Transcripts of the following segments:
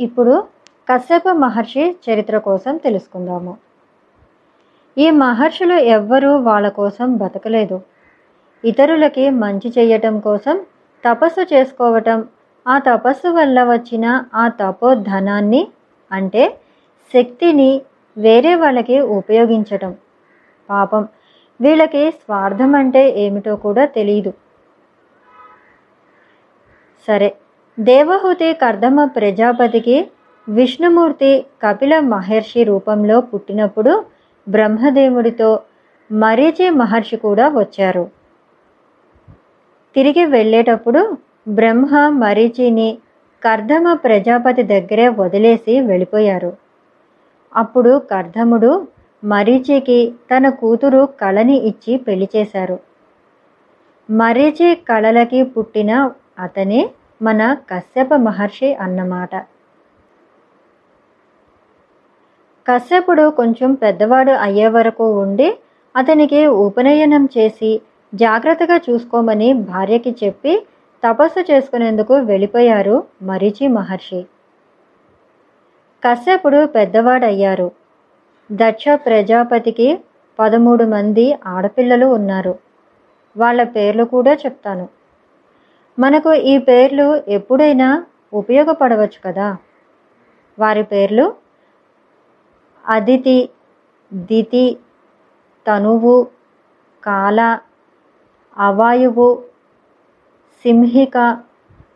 ఇప్పుడు కశ్యప మహర్షి చరిత్ర కోసం తెలుసుకుందాము. ఈ మహర్షులు ఎవ్వరూ వాళ్ళ కోసం బతకలేదు. ఇతరులకి మంచి చేయటం కోసం తపస్సు చేసుకోవటం ఆ తపస్సు వల్ల వచ్చిన ఆ తపోధనాన్ని అంటే శక్తిని వేరే వాళ్ళకి ఉపయోగించటం. పాపం వీళ్ళకి స్వార్థం అంటే ఏమిటో కూడా తెలియదు సరే దేవహుతి కర్దమ ప్రజాపతికి విష్ణుమూర్తి కపిల మహర్షి రూపంలో పుట్టినప్పుడు బ్రహ్మదేవుడితో మరీచి మహర్షి కూడా వచ్చారు. తిరిగి వెళ్ళేటప్పుడు బ్రహ్మ మరీచిని కర్ధమ ప్రజాపతి దగ్గరే వదిలేసి వెళ్ళిపోయారు. అప్పుడు కర్ధముడు మరీచికి తన కూతురు కళని ఇచ్చి పెళ్ళి చేశారు. మరీచి కళలకి పుట్టిన అతనే మన కశ్యప మహర్షి అన్నమాట. కశ్యపుడు కొంచెం పెద్దవాడు అయ్యే వరకు ఉండి అతనికి ఉపనయనం చేసి జాగ్రత్తగా చూసుకోమని భార్యకి చెప్పి తపస్సు చేసుకునేందుకు వెళ్ళిపోయారు మరిచి మహర్షి. కశ్యపుడు పెద్దవాడయ్యారు. దక్ష ప్రజాపతికి పదమూడు మంది ఆడపిల్లలు ఉన్నారు. వాళ్ళ పేర్లు కూడా చెప్తాను. మనకు ఈ పేర్లు ఎప్పుడైనా ఉపయోగపడవచ్చు కదా? వారి పేర్లు అదితి దితి తనువు కాల అవాయువు సింహిక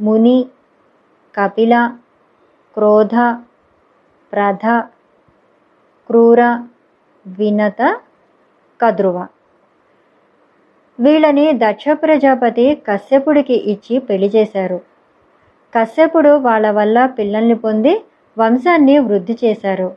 ముని కపిల క్రోధ ప్రధ క్రూర వినత కద్రువ. వీళ్ళని దక్ష ప్రజాపతి కశ్యపుడికి ఇచ్చి పెళ్ళి చేశారు. కశ్యపుడు వాళ్ళ వల్ల పిల్లల్ని పొంది వంశాన్ని వృద్ధి చేశారు.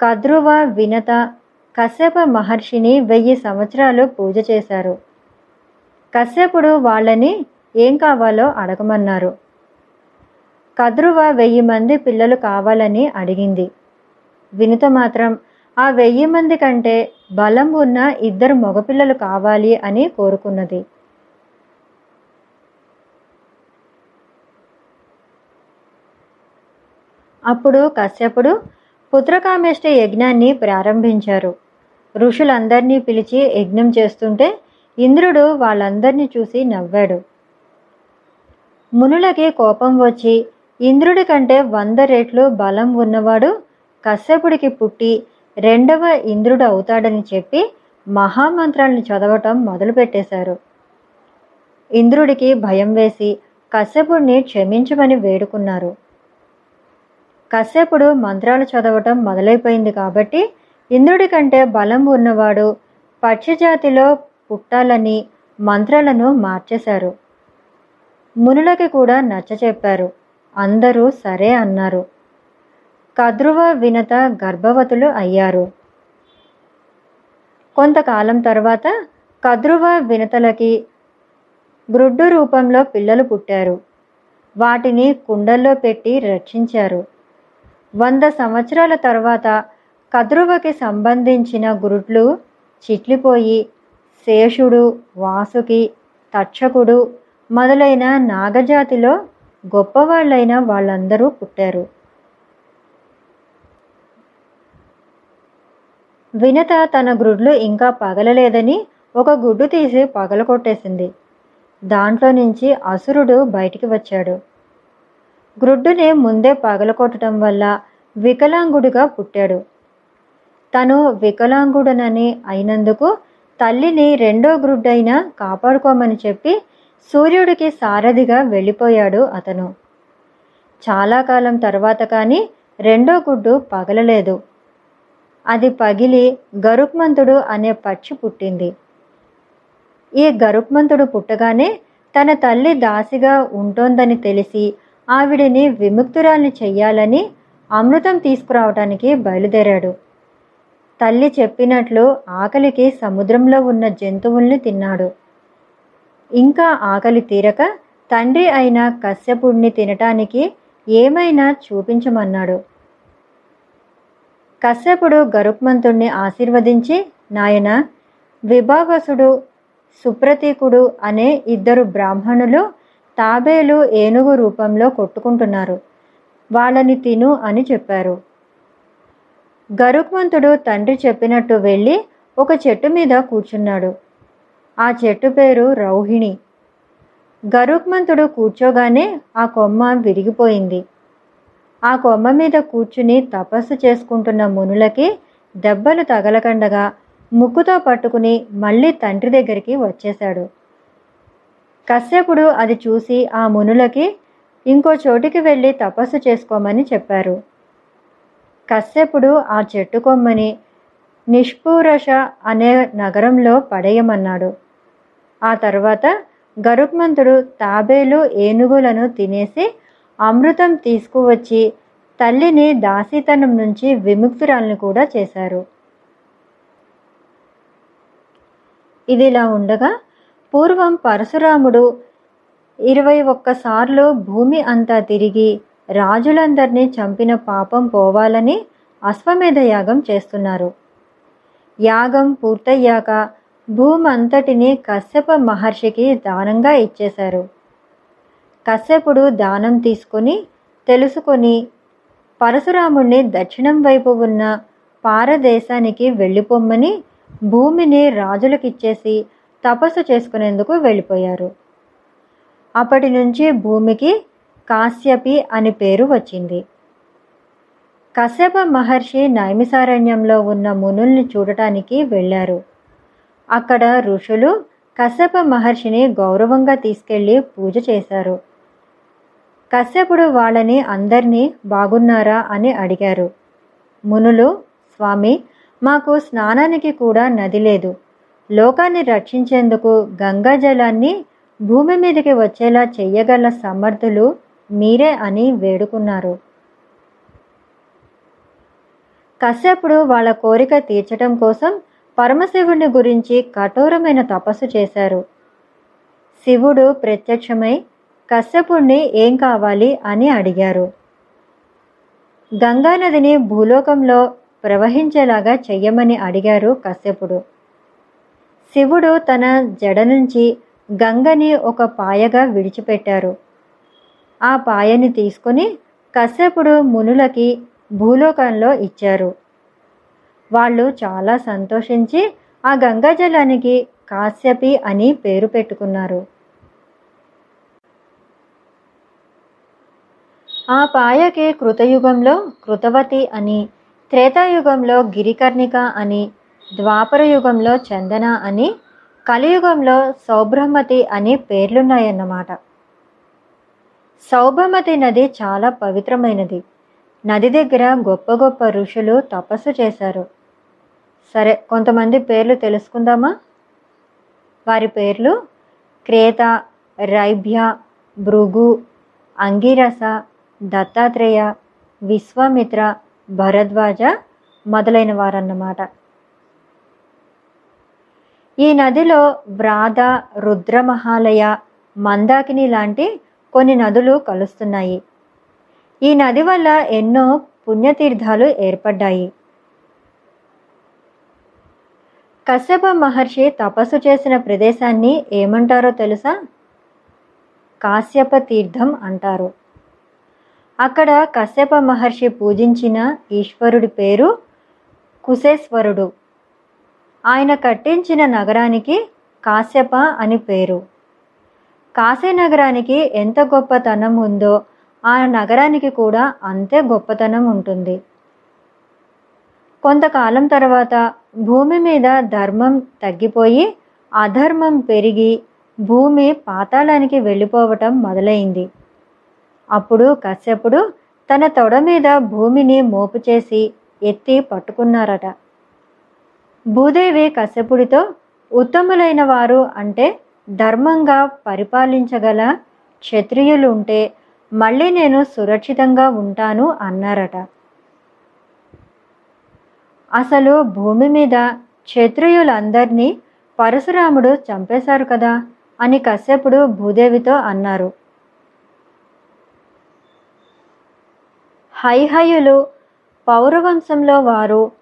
కద్రువ వినత కశ్యప మహర్షిని వెయ్యి సంవత్సరాలు పూజ చేశారు. కశ్యపుడు వాళ్ళని ఏం కావాలో అడగమన్నారు. కద్రువ వెయ్యి మంది పిల్లలు కావాలని అడిగింది. వినుత మాత్రం ఆ వెయ్యి మంది కంటే బలం ఉన్న ఇద్దరు మగపిల్లలు కావాలి అని కోరుకున్నది. అప్పుడు కశ్యపుడు పుత్రకామేష్ట యజ్ఞాన్ని ప్రారంభించారు. ఋషులందరినీ పిలిచి యజ్ఞం చేస్తుంటే ఇంద్రుడు వాళ్ళందరినీ చూసి నవ్వాడు. మునులకి కోపం వచ్చి ఇంద్రుడి కంటే వంద రెట్లు బలం ఉన్నవాడు కశ్యపుడికి పుట్టి రెండవ ఇంద్రుడు అవుతాడని చెప్పి మహామంత్రాలను చదవటం మొదలుపెట్టేశారు. ఇంద్రుడికి భయం వేసి కశ్యపుడిని క్షమించమని వేడుకున్నారు. కశ్యపుడు మంత్రాలు చదవటం మొదలైపోయింది కాబట్టి ఇంద్రుడి కంటే బలం ఉన్నవాడు పక్షిజాతిలో పుట్టాలని మంత్రాలను మార్చేశారు. మునులకి కూడా నచ్చ చెప్పారు అందరూ సరే అన్నారు. కద్రువ వినత గర్భవతులు అయ్యారు. కొంతకాలం తర్వాత కద్రువ వినతలకి గ్రుడ్డు రూపంలో పిల్లలు పుట్టారు. వాటిని కుండల్లో పెట్టి రక్షించారు. వంద సంవత్సరాల తర్వాత కద్రువకి సంబంధించిన గురుడ్లు చిట్లిపోయి శేషుడు వాసుకి తక్షకుడు మొదలైన నాగజాతిలో గొప్పవాళ్ళైన వాళ్ళందరూ పుట్టారు. వినత తన గ్రుడ్లు ఇంకా పగలలేదని ఒక గుడ్డు తీసి పగలకొట్టేసింది దాంట్లో నుంచి అసురుడు బయటికి వచ్చాడు. గ్రుడ్డుని ముందే పగలకొట్టడం వల్ల వికలాంగుడిగా పుట్టాడు. తను వికలాంగుడనని అయినందుకు తల్లిని రెండో గ్రుడ్డైనా కాపాడుకోమని చెప్పి సూర్యుడికి సారథిగా వెళ్ళిపోయాడు అతను. చాలా కాలం తర్వాత కానీ రెండో గుడ్డు పగలలేదు. అది పగిలి గరుక్మంతుడు అనే పక్షి పుట్టింది. ఈ గరుక్మంతుడు పుట్టగానే తన తల్లి దాసిగా ఉంటోందని తెలిసి ఆవిడిని విముక్తురాల్ని చెయ్యాలని అమృతం తీసుకురావటానికి బయలుదేరాడు. తల్లి చెప్పినట్లు ఆకలికి సముద్రంలో ఉన్న జంతువుల్ని తిన్నాడు. ఇంకా ఆకలి తీరక తండ్రి అయిన కశ్యపుడిని తినటానికి ఏమైనా చూపించమన్నాడు. కశ్యపుడు గరుక్మంతుణ్ణి ఆశీర్వదించి నాయన విభావసుడు సుప్రతీకుడు అనే ఇద్దరు బ్రాహ్మణులు తాబేలు ఏనుగు రూపంలో కొట్టుకుంటున్నారు. వాళ్ళని తిను అని చెప్పారు. గరుక్మంతుడు తండ్రి చెప్పినట్టు వెళ్ళి ఒక చెట్టు మీద కూర్చున్నాడు. ఆ చెట్టు పేరు రౌహిణి. గరుక్మంతుడు కూర్చోగానే ఆ కొమ్మ విరిగిపోయింది. ఆ కొమ్మ మీద కూర్చుని తపస్సు చేసుకుంటున్న మునులకి దెబ్బలు తగలకండగా ముక్కుతో పట్టుకుని మళ్ళీ తండ్రి దగ్గరికి వచ్చేశాడు. కశ్యపుడు అది చూసి ఆ మునులకి ఇంకో చోటికి వెళ్ళి తపస్సు చేసుకోమని చెప్పారు. కశ్యపుడు ఆ చెట్టు కొమ్మని నిష్పూరష అనే నగరంలో పడేయమన్నాడు. ఆ తర్వాత గరుక్మంతుడు తాబేలు ఏనుగులను తినేసి అమృతం తీసుకువచ్చి తల్లిని దాసితనం నుంచి విముక్తురాలను కూడా చేశారు. ఇదిలా ఉండగా పూర్వం పరశురాముడు ఇరవై ఒక్కసార్లు భూమి అంతా తిరిగి రాజులందరినీ చంపిన పాపం పోవాలని అశ్వమేధ యాగం చేస్తున్నారు. యాగం పూర్తయ్యాక భూమంతటిని కశ్యప మహర్షికి దానంగా ఇచ్చేశారు. కశ్యపుడు దానం తీసుకొని తెలుసుకొని పరశురాముణ్ణి దక్షిణం వైపు ఉన్న పారదేశానికి వెళ్ళిపోమ్మని భూమిని రాజులకిచ్చేసి తపస్సు చేసుకునేందుకు వెళ్ళిపోయారు. అప్పటి నుంచి భూమికి కాశ్యపి అని పేరు వచ్చింది. కశ్యప మహర్షి నైమిసారణ్యంలో ఉన్న మునుల్ని చూడటానికి వెళ్ళారు. అక్కడ ఋషులు కశ్యప మహర్షిని గౌరవంగా తీసుకెళ్ళి పూజ చేశారు. కశ్యపుడు వాళ్ళని అందరినీ బాగున్నారా అని అడిగారు. మునులు స్వామి మాకు స్నానానికి కూడా నది లేదు. లోకాన్ని రక్షించేందుకు గంగా జలాన్ని భూమి మీదకి వచ్చేలా చెయ్యగల సమర్థులు మీరే అని వేడుకున్నారు. కశ్యపుడు వాళ్ళ కోరిక తీర్చడం కోసం పరమశివుని గురించి కఠోరమైన తపస్సు చేశారు. శివుడు ప్రత్యక్షమై కశ్యపుణ్ణి ఏం కావాలి అని అడిగారు. గంగానదిని భూలోకంలో ప్రవహించేలాగా చెయ్యమని అడిగారు కశ్యపుడు. శివుడు తన జడ నుంచి గంగని ఒక పాయగా విడిచిపెట్టారు. ఆ పాయని తీసుకుని కశ్యపుడు మునులకి భూలోకంలో ఇచ్చారు. వాళ్ళు చాలా సంతోషించి ఆ గంగాజలానికి కాశ్యపి అని పేరు పెట్టుకున్నారు. ఆ పాయకి కృతయుగంలో కృతవతి అని త్రేతాయుగంలో గిరికర్ణిక అని ద్వాపర యుగంలో చందన అని కలియుగంలో సౌబ్రహ్మతి అని పేర్లున్నాయన్నమాట. సౌభమతి నది చాలా పవిత్రమైనది. నది దగ్గర గొప్ప గొప్ప ఋషులు తపస్సు చేశారు. సరే కొంతమంది పేర్లు తెలుసుకుందామా? వారి పేర్లు క్రేత రైభ్య భృగు అంగిరస దత్తాత్రేయ విశ్వామిత్ర భరద్వాజ మొదలైన వారన్నమాట ఈ నదిలో వ్రాద రుద్రమహాలయ మందాకిని లాంటి కొన్ని నదులు కలుస్తున్నాయి. ఈ నది వల్ల ఎన్నో పుణ్యతీర్థాలు ఏర్పడ్డాయి. కశ్యప మహర్షి తపస్సు చేసిన ప్రదేశాన్ని ఏమంటారో తెలుసా? కాశ్యప తీర్థం అంటారు. అక్కడ కశ్యప మహర్షి పూజించిన ఈశ్వరుడి పేరు కుశేశ్వరుడు. ఆయన కట్టించిన నగరానికి కాశ్యప అని పేరు. కాశీ నగరానికి ఎంత గొప్పతనం ఉందో ఆ నగరానికి కూడా అంతే గొప్పతనం ఉంటుంది. కొంతకాలం తర్వాత భూమి మీద ధర్మం తగ్గిపోయి అధర్మం పెరిగి భూమి పాతాళానికి వెళ్ళిపోవటం మొదలైంది. అప్పుడు కశ్యపుడు తన తొడ మీద భూమిని మోపు చేసి ఎత్తి పట్టుకున్నారట. భూదేవి కశ్యపుడితో ఉత్తములైన వారు అంటే ధర్మంగా పరిపాలించగల క్షత్రియులు ఉంటే మళ్ళీ నేను సురక్షితంగా ఉంటాను అన్నారట. అసలు భూమి మీద క్షత్రియులందరినీ పరశురాముడు చంపేశారు కదా అని కశ్యపుడు భూదేవితో అన్నారు. హైహయులు పౌరవంశంలో వారు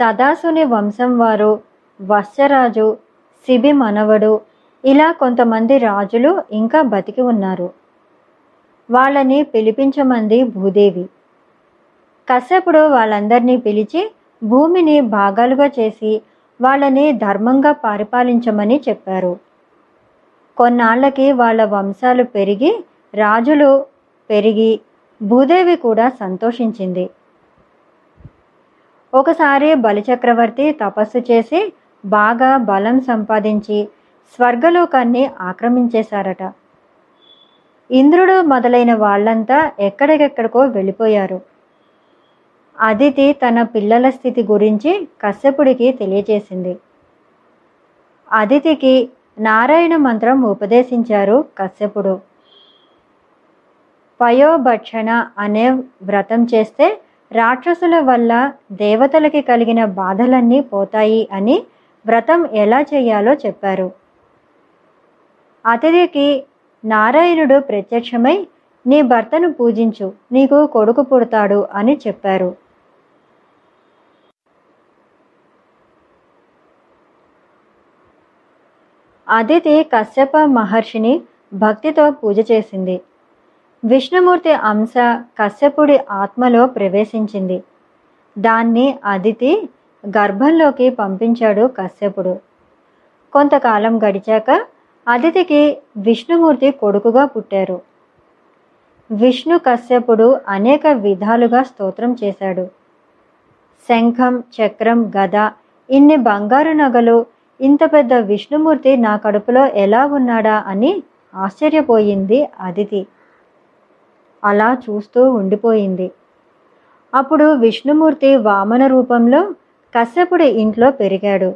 సదాసుని వంశం వారు వత్సరాజు శిబి మనవడు ఇలా కొంతమంది రాజులు ఇంకా బతికి ఉన్నారు. వాళ్ళని పిలిపించమంది భూదేవి. కశ్యపుడు వాళ్ళందరినీ పిలిచి భూమిని భాగాలుగా చేసి వాళ్ళని ధర్మంగా పరిపాలించమని చెప్పారు. కొన్నాళ్ళకి వాళ్ళ వంశాలు పెరిగి రాజులు పెరిగి భూదేవి కూడా సంతోషించింది. ఒకసారి బలిచక్రవర్తి తపస్సు చేసి బాగా బలం సంపాదించి స్వర్గలోకాన్ని ఆక్రమించేశారట. ఇంద్రుడు మొదలైన వాళ్ళంతా ఎక్కడికెక్కడికో వెళ్ళిపోయారు. అదితి తన పిల్లల స్థితి గురించి కశ్యపుడికి తెలియజేసింది. అదితికి నారాయణ మంత్రం ఉపదేశించారు కశ్యపుడు. పయోభక్షణ అనే వ్రతం చేస్తే రాక్షసుల వల్ల దేవతలకి కలిగిన బాధలన్నీ పోతాయి అని వ్రతం ఎలా చేయాలో చెప్పారు. అతిథికి నారాయణుడు ప్రత్యక్షమై నీ భర్తను పూజించు నీకు కొడుకు పుడతాడు అని చెప్పారు. అదితి కశ్యప మహర్షిని భక్తితో పూజ చేసింది. విష్ణుమూర్తి అంశ కశ్యపుడి ఆత్మలో ప్రవేశించింది. దాన్ని అదితి గర్భంలోకి పంపించాడు కశ్యపుడు. కొంతకాలం గడిచాక అదితికి విష్ణుమూర్తి కొడుకుగా పుట్టారు. విష్ణు కశ్యపుడు అనేక విధాలుగా స్తోత్రం చేశాడు. శంఖం చక్రం గద ఇన్ని బంగారు నగలు ఇంత పెద్ద విష్ణుమూర్తి నా కడుపులో ఎలా ఉన్నాడా అని ఆశ్చర్యపోయింది అదితి. అలా చూస్తూ ఉండిపోయింది. అప్పుడు విష్ణుమూర్తి వామన రూపంలో కశ్యపుడి ఇంట్లో పెరిగాడు.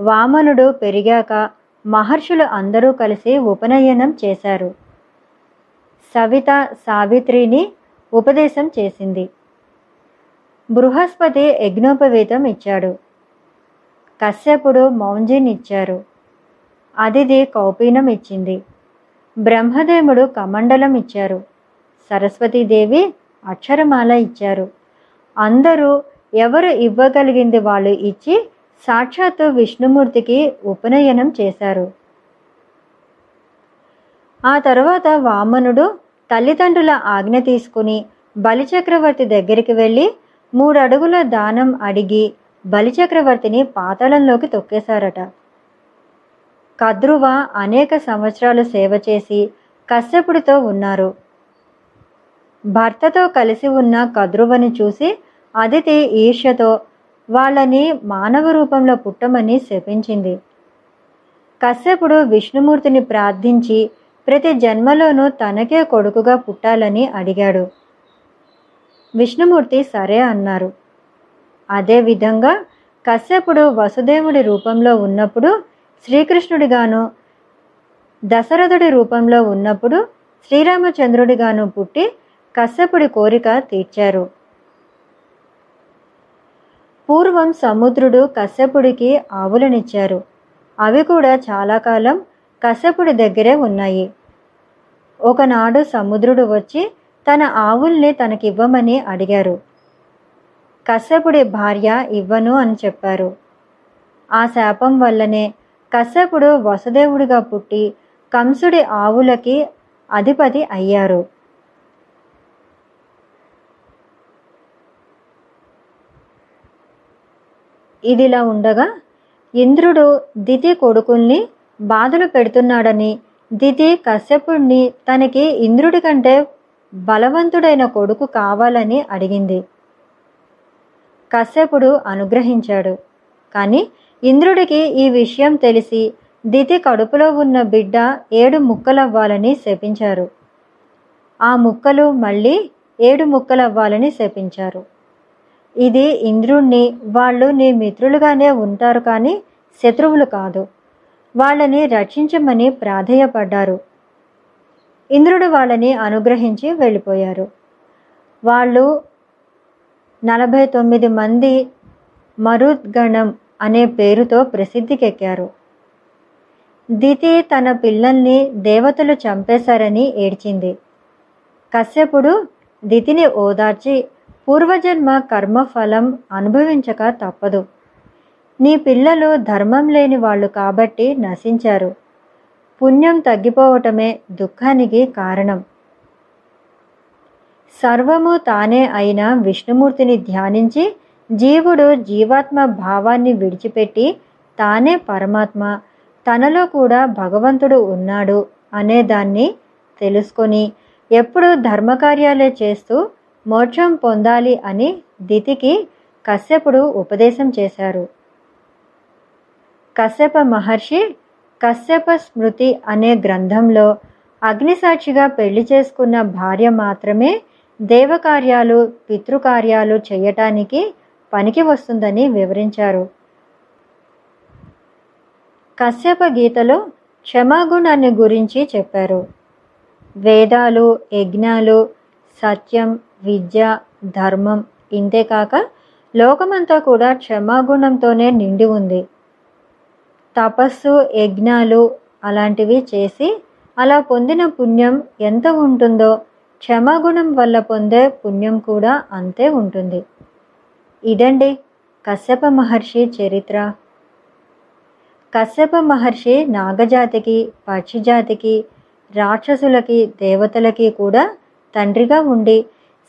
వామనుడు పెరిగాక మహర్షులు అందరూ కలిసి ఉపనయనం చేశారు. సవిత సావిత్రిని ఉపదేశం చేసింది. బృహస్పతి యజ్ఞోపవేతం ఇచ్చాడు. కశ్యపుడు మౌంజినిచ్చారు. అదిది కౌపీనం ఇచ్చింది. బ్రహ్మదేవుడు కమండలం ఇచ్చారు. సరస్వతీదేవి అక్షరమాల ఇచ్చారు. అందరూ ఎవరు ఇవ్వగలిగింది వాళ్ళు ఇచ్చి సాక్షాత్తు విష్ణుమూర్తికి ఉపనయనం చేశారు. ఆ తరువాత వామనుడు తల్లిదండ్రుల ఆజ్ఞ తీసుకుని బలిచక్రవర్తి దగ్గరికి వెళ్ళి మూడు అడుగుల దానం అడిగి బలిచక్రవర్తిని పాతాళంలోకి తొక్కేశారట. కద్రువ అనేక సంవత్సరాలు సేవ చేసి కశ్యపుడితో ఉన్నారు. భర్తతో కలిసి ఉన్న కద్రువని చూసి అదితి ఈర్ష్యతో వాళ్ళని మానవ రూపంలో పుట్టమని శపించింది. కశ్యపుడు విష్ణుమూర్తిని ప్రార్థించి ప్రతి జన్మలోనూ తనకే కొడుకుగా పుట్టాలని అడిగాడు. విష్ణుమూర్తి సరే అన్నారు. అదేవిధంగా కశ్యపుడు వసుదేవుడి రూపంలో ఉన్నప్పుడు శ్రీకృష్ణుడిగాను దశరథుడి రూపంలో ఉన్నప్పుడు శ్రీరామచంద్రుడిగాను పుట్టి కశ్యపుడి కోరిక తీర్చారు. పూర్వం సముద్రుడు కశ్యపుడికి ఆవులనిచ్చారు. అవి కూడా చాలా కాలం కశ్యపుడి దగ్గరే ఉన్నాయి. ఒకనాడు సముద్రుడు వచ్చి తన ఆవుల్ని తనకివ్వమని అడిగారు. కశ్యపుడి భార్య ఇవ్వను అని చెప్పారు. ఆ శాపం వల్లనే కశ్యపుడు వసుదేవుడిగా పుట్టి కంసుడి ఆవులకి అధిపతి అయ్యారు. ఇదిలా ఉండగా ఇంద్రుడు దితి కొడుకుల్ని బాధలు పెడుతున్నాడని దితి కశ్యపుణ్ణి తనకి ఇంద్రుడి కంటే బలవంతుడైన కొడుకు కావాలని అడిగింది. కశ్యపుడు అనుగ్రహించాడు. కానీ ఇంద్రుడికి ఈ విషయం తెలిసి దితి కడుపులో ఉన్న బిడ్డ ఏడు ముక్కలవ్వాలని శపించారు. ఆ ముక్కలు మళ్ళీ ఏడు ముక్కలవ్వాలని శపించారు. ఇది ఇంద్రుణ్ణి వాళ్ళు నీ మిత్రులుగానే ఉంటారు కానీ శత్రువులు కాదు. వాళ్ళని రక్షించమని ప్రాధేయపడ్డారు. ఇంద్రుడు వాళ్ళని అనుగ్రహించి వెళ్ళిపోయారు. వాళ్ళు నలభై తొమ్మిది మంది మరుద్గణం అనే పేరుతో ప్రసిద్ధికెక్కారు. దితి తన పిల్లల్ని దేవతలు చంపేశారని ఏడ్చింది. కశ్యపుడు దితిని ఓదార్చి పూర్వజన్మ కర్మఫలం అనుభవించక తప్పదు. నీ పిల్లలు ధర్మం లేని వాళ్ళు కాబట్టి నశించారు. పుణ్యం తగ్గిపోవటమే దుఃఖానికి కారణం. సర్వము తానే అయిన విష్ణుమూర్తిని ధ్యానించి జీవుడు జీవాత్మ భావాన్ని విడిచిపెట్టి తానే పరమాత్మ తనలో కూడా భగవంతుడు ఉన్నాడు అనేదాన్ని తెలుసుకొని ఎప్పుడు ధర్మకార్యాలే చేస్తూ మోక్షం పొందాలి అని దితికి కశ్యపుడు ఉపదేశం చేశారు. కశ్యప మహర్షి కశ్యప స్మృతి అనే గ్రంథంలో అగ్నిసాక్షిగా పెళ్ళి చేసుకున్న భార్య మాత్రమే దేవకార్యాలు పితృకార్యాలు చేయటానికి పనికి వస్తుందని వివరించారు. కశ్యప గీతలో క్షమాగుణాన్ని గురించి చెప్పారు. వేదాలు యజ్ఞాలు సత్యం విద్య ధర్మం ఇంతేకాక లోకమంతా కూడా క్షమాగుణంతోనే నిండి ఉంది. తపస్సు యజ్ఞాలు అలాంటివి చేసి అలా పొందిన పుణ్యం ఎంత ఉంటుందో క్షమాగుణం వల్ల పొందే పుణ్యం కూడా అంతే ఉంటుంది. ఇదండి కశ్యప మహర్షి చరిత్ర. కశ్యప మహర్షి నాగజాతికి పక్షిజాతికి రాక్షసులకి దేవతలకి కూడా తండ్రిగా ఉండి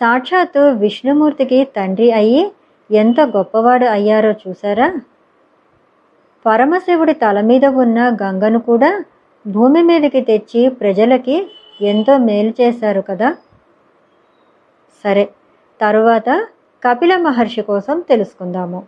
సాక్షాత్తు విష్ణుమూర్తికి తండ్రి అయ్యి ఎంత గొప్పవాడు అయ్యారో చూసారా పరమశివుడి తల మీద ఉన్న గంగను కూడా భూమి మీదకి తెచ్చి ప్రజలకి ఎంతో మేలు చేశారు కదా? సరే తరువాత కపిల మహర్షి కోసం తెలుసుకుందాము.